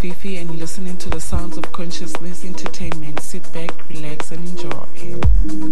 Fifi, and you're listening to the Sounds of Consciousness Entertainment. Sit back, relax, and enjoy.